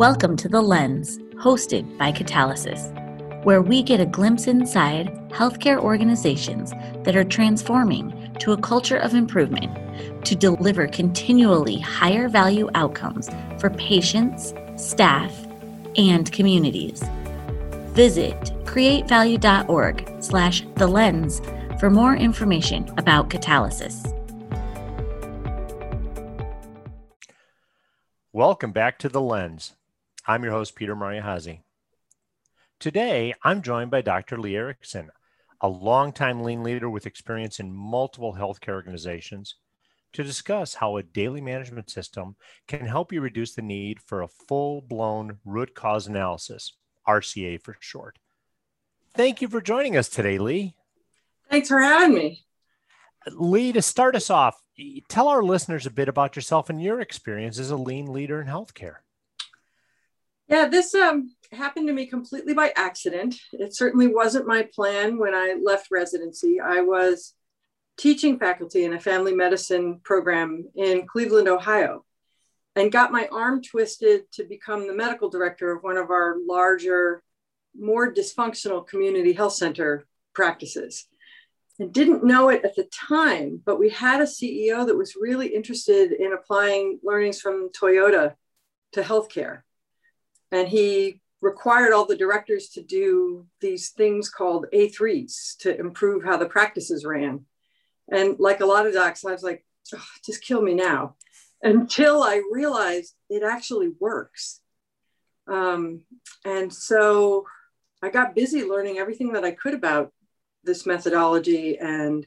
Welcome to The Lens, hosted by Catalysis, where we get a glimpse inside healthcare organizations that are transforming to a culture of improvement to deliver continually higher value outcomes for patients, staff, and communities. Visit createvalue.org slash the lens for more information about catalysis. Welcome back to The Lens. I'm your host, Peter Mariahazi. Today, I'm joined by Dr. Lee Erickson, a longtime lean leader with experience in multiple healthcare organizations, to discuss how a daily management system can help you reduce the need for a full blown root cause analysis, RCA for short. Thank you for joining us today, Lee. Thanks for having me. Lee, to start us off, tell our listeners a bit about yourself and your experience as a lean leader in healthcare. Yeah, this um, happened to me completely by accident. It certainly wasn't my plan when I left residency. I was teaching faculty in a family medicine program in Cleveland, Ohio, and got my arm twisted to become the medical director of one of our larger, more dysfunctional community health center practices. And didn't know it at the time, but we had a CEO that was really interested in applying learnings from Toyota to healthcare. And he required all the directors to do these things called A3s to improve how the practices ran. And like a lot of docs, I was like, oh, just kill me now until I realized it actually works. Um, and so I got busy learning everything that I could about this methodology and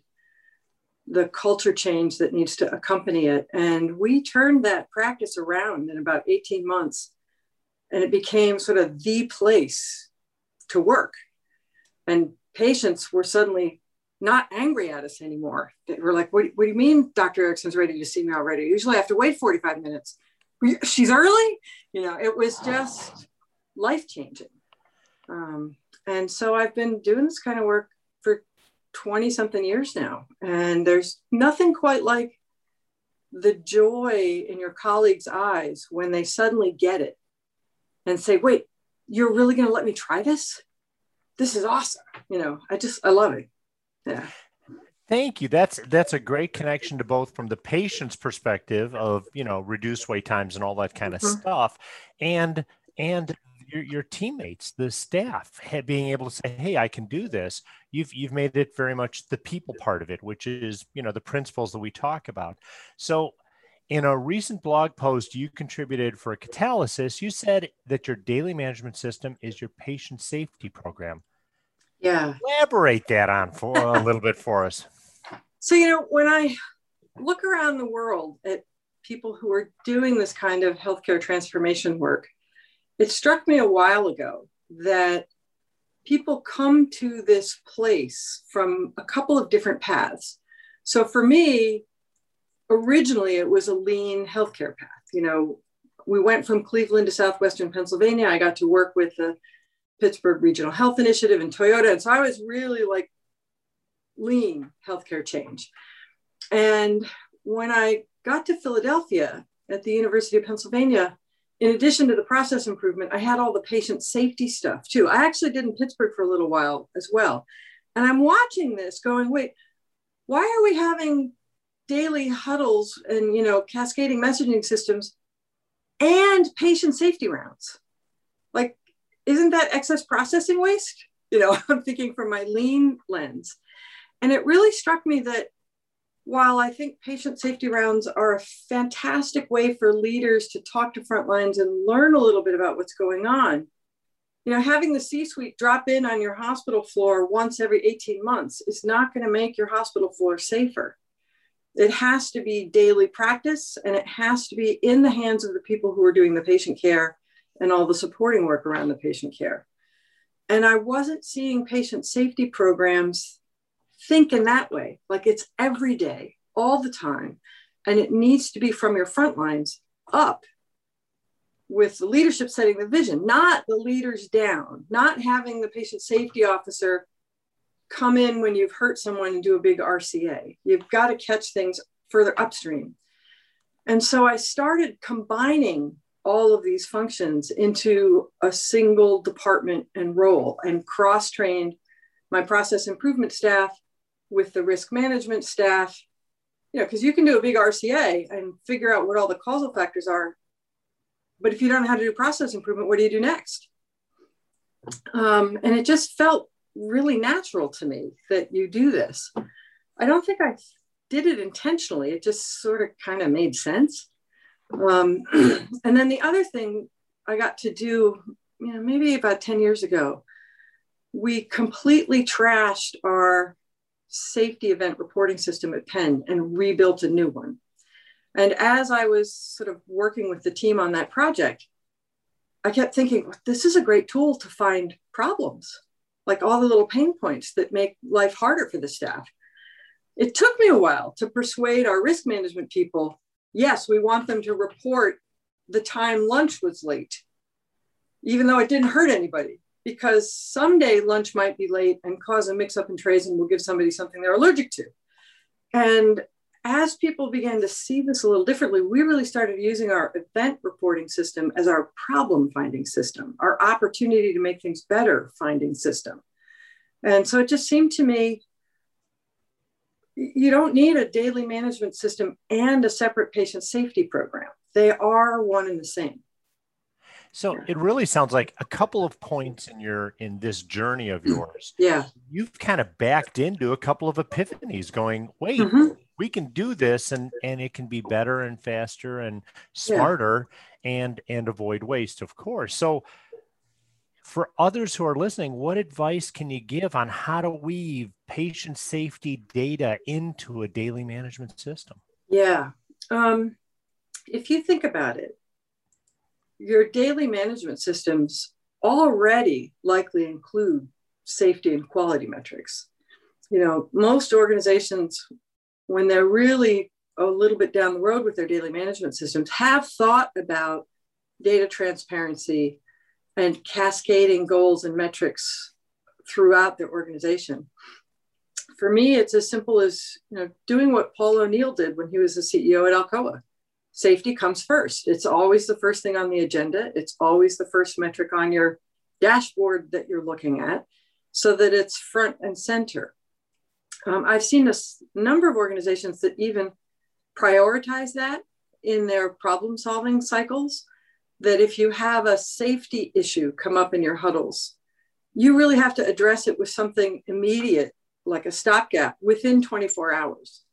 the culture change that needs to accompany it. And we turned that practice around in about 18 months. And it became sort of the place to work. And patients were suddenly not angry at us anymore. They were like, what, what do you mean Dr. Erickson's ready to see me already? Usually I have to wait 45 minutes. She's early? You know, it was just life changing. Um, and so I've been doing this kind of work for 20 something years now. And there's nothing quite like the joy in your colleagues' eyes when they suddenly get it and say, wait, you're really going to let me try this? This is awesome. You know, I just, I love it. Yeah. Thank you. That's that's a great connection to both from the patient's perspective of you know reduced wait times and all that kind of mm-hmm. stuff, and and your, your teammates, the staff, being able to say, "Hey, I can do this." You've you've made it very much the people part of it, which is you know the principles that we talk about. So, in a recent blog post you contributed for Catalysis, you said that your daily management system is your patient safety program. Yeah. Elaborate that on for a little bit for us. So, you know, when I look around the world at people who are doing this kind of healthcare transformation work, it struck me a while ago that people come to this place from a couple of different paths. So for me, originally it was a lean healthcare path. You know, we went from Cleveland to Southwestern Pennsylvania. I got to work with the Pittsburgh Regional Health Initiative and Toyota. And so I was really like lean healthcare change. And when I got to Philadelphia at the University of Pennsylvania, in addition to the process improvement, I had all the patient safety stuff too. I actually did in Pittsburgh for a little while as well. And I'm watching this going, wait, why are we having daily huddles and you know cascading messaging systems and patient safety rounds? Like isn't that excess processing waste? You know, I'm thinking from my lean lens. And it really struck me that while I think patient safety rounds are a fantastic way for leaders to talk to front lines and learn a little bit about what's going on, you know, having the C suite drop in on your hospital floor once every 18 months is not going to make your hospital floor safer. It has to be daily practice and it has to be in the hands of the people who are doing the patient care and all the supporting work around the patient care. And I wasn't seeing patient safety programs think in that way, like it's every day, all the time. And it needs to be from your front lines up with the leadership setting the vision, not the leaders down, not having the patient safety officer come in when you've hurt someone and do a big RCA. You've got to catch things further upstream. And so I started combining all of these functions into a single department and role and cross trained my process improvement staff with the risk management staff. You know, because you can do a big RCA and figure out what all the causal factors are. But if you don't know how to do process improvement, what do you do next? Um, and it just felt really natural to me that you do this. I don't think I did it intentionally. It just sort of kind of made sense. Um, and then the other thing I got to do, you know, maybe about 10 years ago, we completely trashed our safety event reporting system at Penn and rebuilt a new one. And as I was sort of working with the team on that project, I kept thinking, this is a great tool to find problems, like all the little pain points that make life harder for the staff. It took me a while to persuade our risk management people yes, we want them to report the time lunch was late, even though it didn't hurt anybody, because someday lunch might be late and cause a mix up in trays and will give somebody something they're allergic to. And as people began to see this a little differently, we really started using our event reporting system as our problem finding system, our opportunity to make things better finding system. And so it just seemed to me you don't need a daily management system and a separate patient safety program. They are one and the same. So it really sounds like a couple of points in your in this journey of yours. Yeah. You've kind of backed into a couple of epiphanies going, wait, mm-hmm. we can do this and and it can be better and faster and smarter yeah. and and avoid waste, of course. So for others who are listening, what advice can you give on how to weave patient safety data into a daily management system? Yeah. Um, if you think about it, your daily management systems already likely include safety and quality metrics. You know, most organizations, when they're really a little bit down the road with their daily management systems, have thought about data transparency and cascading goals and metrics throughout their organization. For me, it's as simple as you know doing what Paul O'Neill did when he was the CEO at Alcoa. Safety comes first. It's always the first thing on the agenda. It's always the first metric on your dashboard that you're looking at, so that it's front and center. Um, I've seen a number of organizations that even prioritize that in their problem solving cycles that if you have a safety issue come up in your huddles, you really have to address it with something immediate, like a stopgap within 24 hours.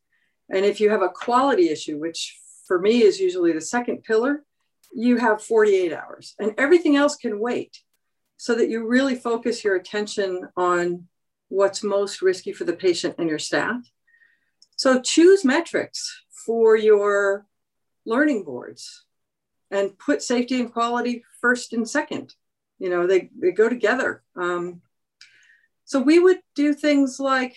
And if you have a quality issue, which for me is usually the second pillar, you have 48 hours and everything else can wait so that you really focus your attention on what's most risky for the patient and your staff. So choose metrics for your learning boards and put safety and quality first and second. You know, they, they go together. Um, so we would do things like,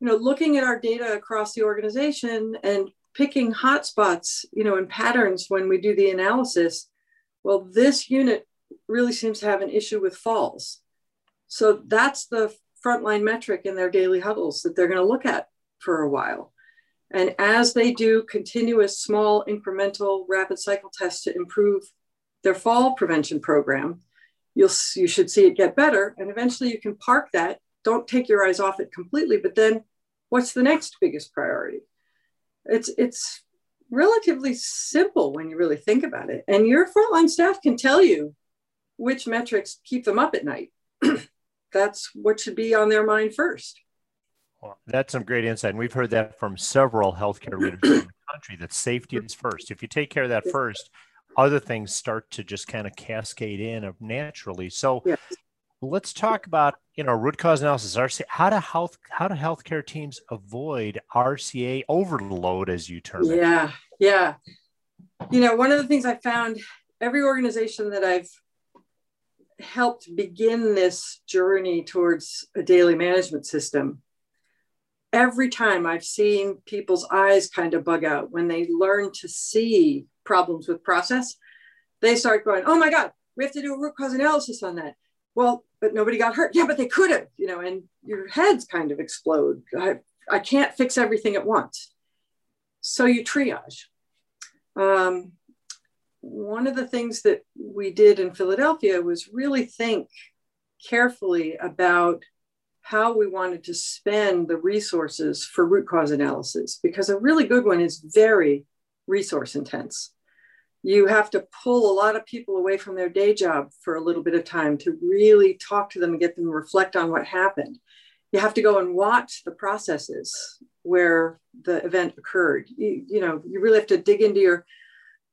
you know, looking at our data across the organization and picking hotspots, you know, and patterns when we do the analysis. Well, this unit really seems to have an issue with falls. So that's the frontline metric in their daily huddles that they're going to look at for a while. And as they do continuous small incremental rapid cycle tests to improve their fall prevention program, you'll you should see it get better. And eventually you can park that. Don't take your eyes off it completely, but then what's the next biggest priority? It's it's relatively simple when you really think about it. And your frontline staff can tell you which metrics keep them up at night. That's what should be on their mind first. Well, that's some great insight. And we've heard that from several healthcare leaders in the country that safety is first. If you take care of that first, other things start to just kind of cascade in of naturally. So yes. Let's talk about, you know, root cause analysis, RCA. How do health how do healthcare teams avoid RCA overload as you term it? Yeah, yeah. You know, one of the things I found every organization that I've helped begin this journey towards a daily management system every time I've seen people's eyes kind of bug out when they learn to see problems with process, they start going, oh my God, we have to do a root cause analysis on that. Well, but nobody got hurt. Yeah, but they could have, you know, and your heads kind of explode. I, I can't fix everything at once. So you triage. Um, one of the things that we did in Philadelphia was really think carefully about how we wanted to spend the resources for root cause analysis because a really good one is very resource intense. You have to pull a lot of people away from their day job for a little bit of time to really talk to them and get them to reflect on what happened. You have to go and watch the processes where the event occurred. You, you know, you really have to dig into your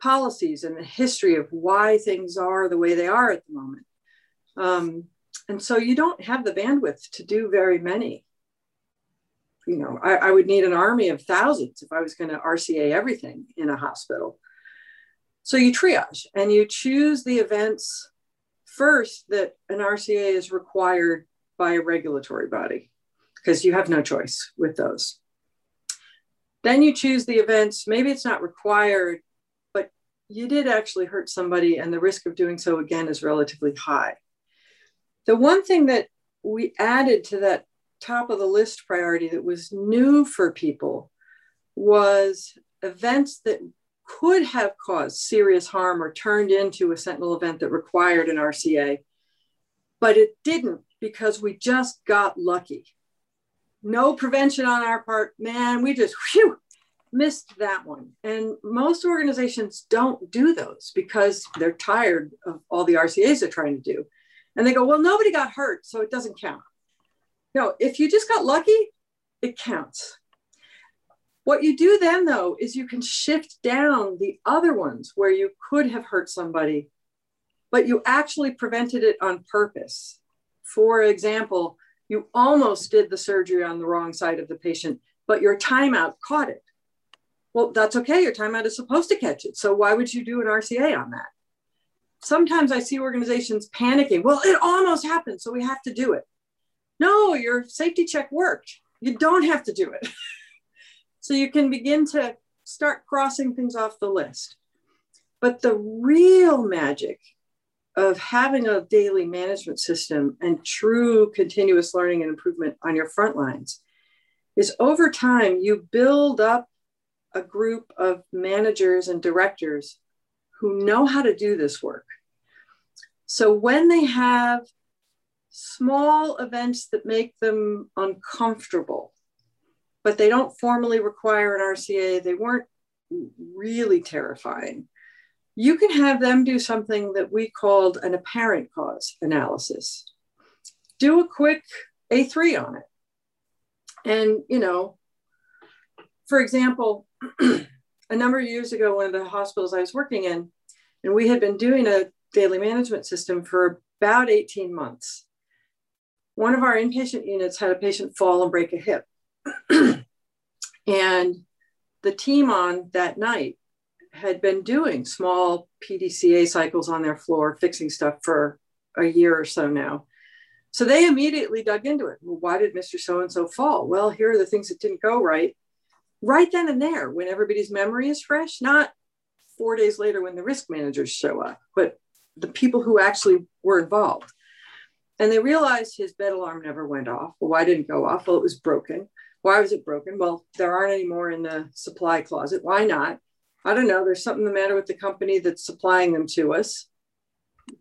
policies and the history of why things are the way they are at the moment. Um, and so you don't have the bandwidth to do very many. You know, I, I would need an army of thousands if I was going to RCA everything in a hospital. So you triage and you choose the events first that an RCA is required by a regulatory body because you have no choice with those. Then you choose the events, maybe it's not required, but you did actually hurt somebody and the risk of doing so again is relatively high. The one thing that we added to that top of the list priority that was new for people was events that could have caused serious harm or turned into a sentinel event that required an RCA, but it didn't because we just got lucky. No prevention on our part, man, we just whew, missed that one. And most organizations don't do those because they're tired of all the RCAs they're trying to do. And they go, well, nobody got hurt, so it doesn't count. No, if you just got lucky, it counts. What you do then, though, is you can shift down the other ones where you could have hurt somebody, but you actually prevented it on purpose. For example, you almost did the surgery on the wrong side of the patient, but your timeout caught it. Well, that's okay. Your timeout is supposed to catch it. So why would you do an RCA on that? sometimes I see organizations panicking. Well, it almost happened, so we have to do it. No, your safety check worked. You don't have to do it. so you can begin to start crossing things off the list. But the real magic of having a daily management system and true continuous learning and improvement on your front lines is over time you build up a group of managers and directors who know how to do this work. So when they have small events that make them uncomfortable, but they don't formally require an RCA, they weren't really terrifying. You can have them do something that we called an apparent cause analysis. Do a quick A3 on it. And, you know, for example, a number of years ago, one of the hospitals I was working in, and we had been doing a daily management system for about 18 months. One of our inpatient units had a patient fall and break a hip. and the team on that night had been doing small PDCA cycles on their floor, fixing stuff for a year or so now. So they immediately dug into it. Well, why did Mr. So and so fall? Well, here are the things that didn't go right right then and there when everybody's memory is fresh, not four days later when the risk managers show up, but the people who actually were involved. And they realized his bed alarm never went off. Well, why didn't it go off? Well, it was broken. Why was it broken? Well, there aren't any more in the supply closet. Why not? I don't know. There's something the matter with the company that's supplying them to us.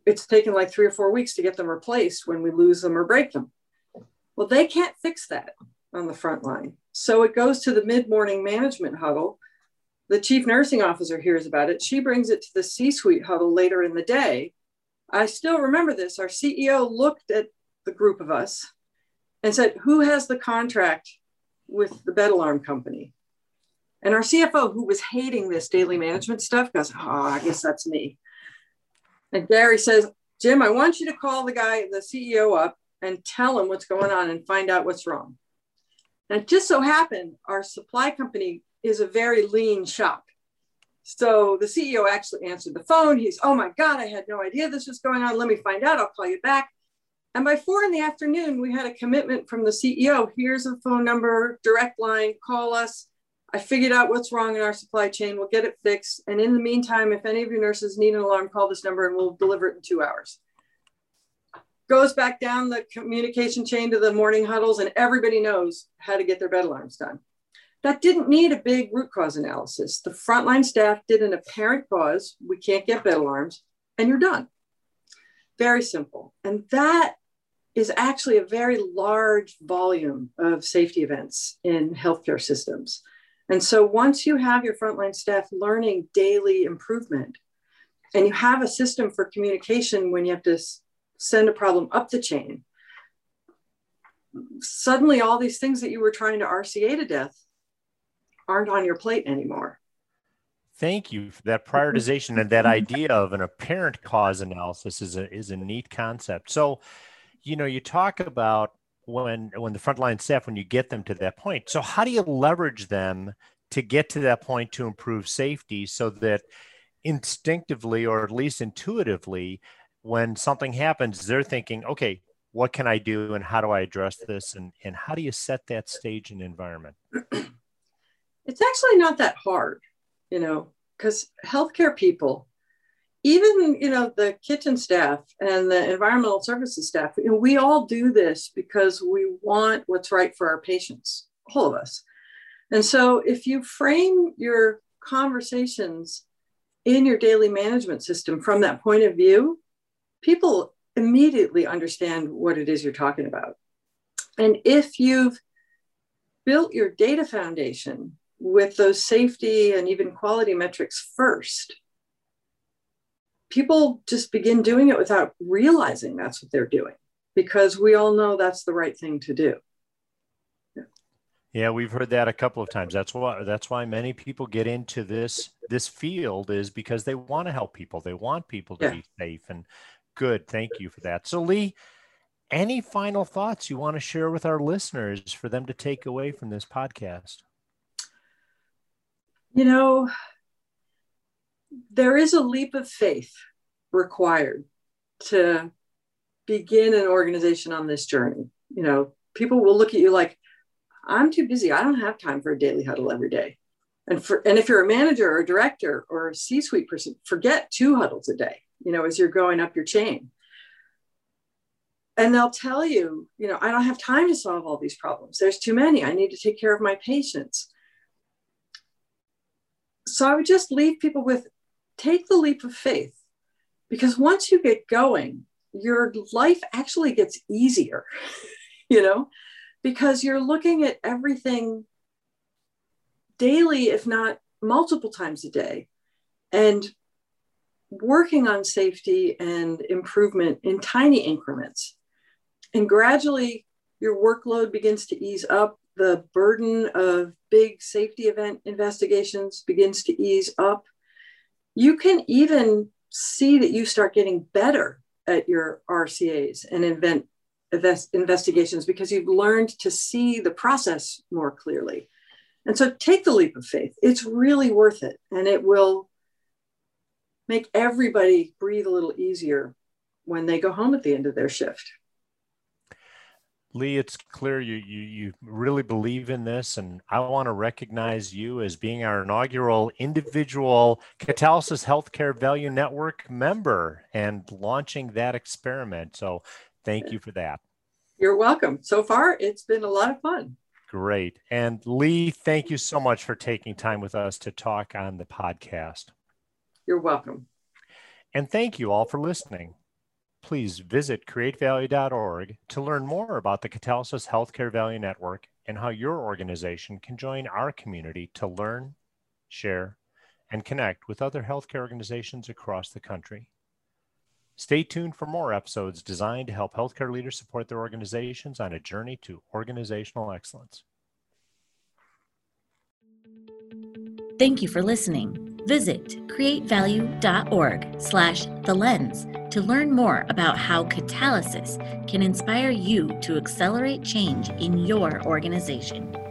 It's taken like three or four weeks to get them replaced when we lose them or break them. Well, they can't fix that on the front line. So it goes to the mid morning management huddle. The chief nursing officer hears about it. She brings it to the C suite huddle later in the day. I still remember this. Our CEO looked at the group of us and said, Who has the contract with the bed alarm company? And our CFO, who was hating this daily management stuff, goes, Oh, I guess that's me. And Gary says, Jim, I want you to call the guy, the CEO up and tell him what's going on and find out what's wrong. And it just so happened our supply company is a very lean shop. So the CEO actually answered the phone. He's, oh my God, I had no idea this was going on. Let me find out. I'll call you back. And by four in the afternoon, we had a commitment from the CEO. Here's a phone number, direct line, call us. I figured out what's wrong in our supply chain. We'll get it fixed. And in the meantime, if any of your nurses need an alarm, call this number and we'll deliver it in two hours goes back down the communication chain to the morning huddles, and everybody knows how to get their bed alarms done. that didn't need a big root cause analysis. The frontline staff did an apparent cause, we can't get bed alarms, and you're done. Very simple. And that is actually a very large volume of safety events in healthcare systems. And so once you have your frontline staff learning daily improvement, and you have a system for communication when you have to send a problem up the chain, suddenly all these things that you were trying to RCA to death aren't on your plate anymore. Thank you for that prioritization and that idea of an apparent cause analysis is a is a neat concept. So, you know, you talk about when when the frontline staff when you get them to that point. So, how do you leverage them to get to that point to improve safety so that instinctively or at least intuitively when something happens they're thinking okay what can i do and how do i address this and, and how do you set that stage and environment it's actually not that hard you know because healthcare people even you know the kitchen staff and the environmental services staff you know, we all do this because we want what's right for our patients all of us. And so if you frame your conversations in your daily management system from that point of view people immediately understand what it is you're talking about. And if you've built your data foundation with those safety and even quality metrics first, people just begin doing it without realizing that's what they're doing because we all know that's the right thing to do. Yeah, we've heard that a couple of times. That's why that's why many people get into this this field is because they want to help people. They want people to yeah. be safe and good. Thank you for that. So Lee, any final thoughts you want to share with our listeners for them to take away from this podcast? you know, there is a leap of faith required to begin an organization on this journey. You know, people will look at you like, I'm too busy. I don't have time for a daily huddle every day. And for and if you're a manager or a director or a C-suite person, forget two huddles a day, you know, as you're going up your chain. And they'll tell you, you know, I don't have time to solve all these problems. There's too many. I need to take care of my patients so I would just leave people with take the leap of faith because once you get going, your life actually gets easier, you know, because you're looking at everything daily, if not multiple times a day, and working on safety and improvement in tiny increments. And gradually, your workload begins to ease up the burden of big safety event investigations begins to ease up, you can even see that you start getting better at your RCAs and invent invest, investigations because you've learned to see the process more clearly. And so take the leap of faith. It's really worth it. And it will make everybody breathe a little easier when they go home at the end of their shift. Lee, it's clear you, you you really believe in this, and I want to recognize you as being our inaugural individual Catalysis Healthcare Value Network member and launching that experiment. So, thank you for that. You're welcome. So far, it's been a lot of fun. Great. And Lee, thank you so much for taking time with us to talk on the podcast. You're welcome. And thank you all for listening please visit createvalue.org to learn more about the Catalysis Healthcare Value Network and how your organization can join our community to learn, share, and connect with other healthcare organizations across the country. Stay tuned for more episodes designed to help healthcare leaders support their organizations on a journey to organizational excellence. Thank you for listening. Visit createvalue.org slash the lens to learn more about how catalysis can inspire you to accelerate change in your organization.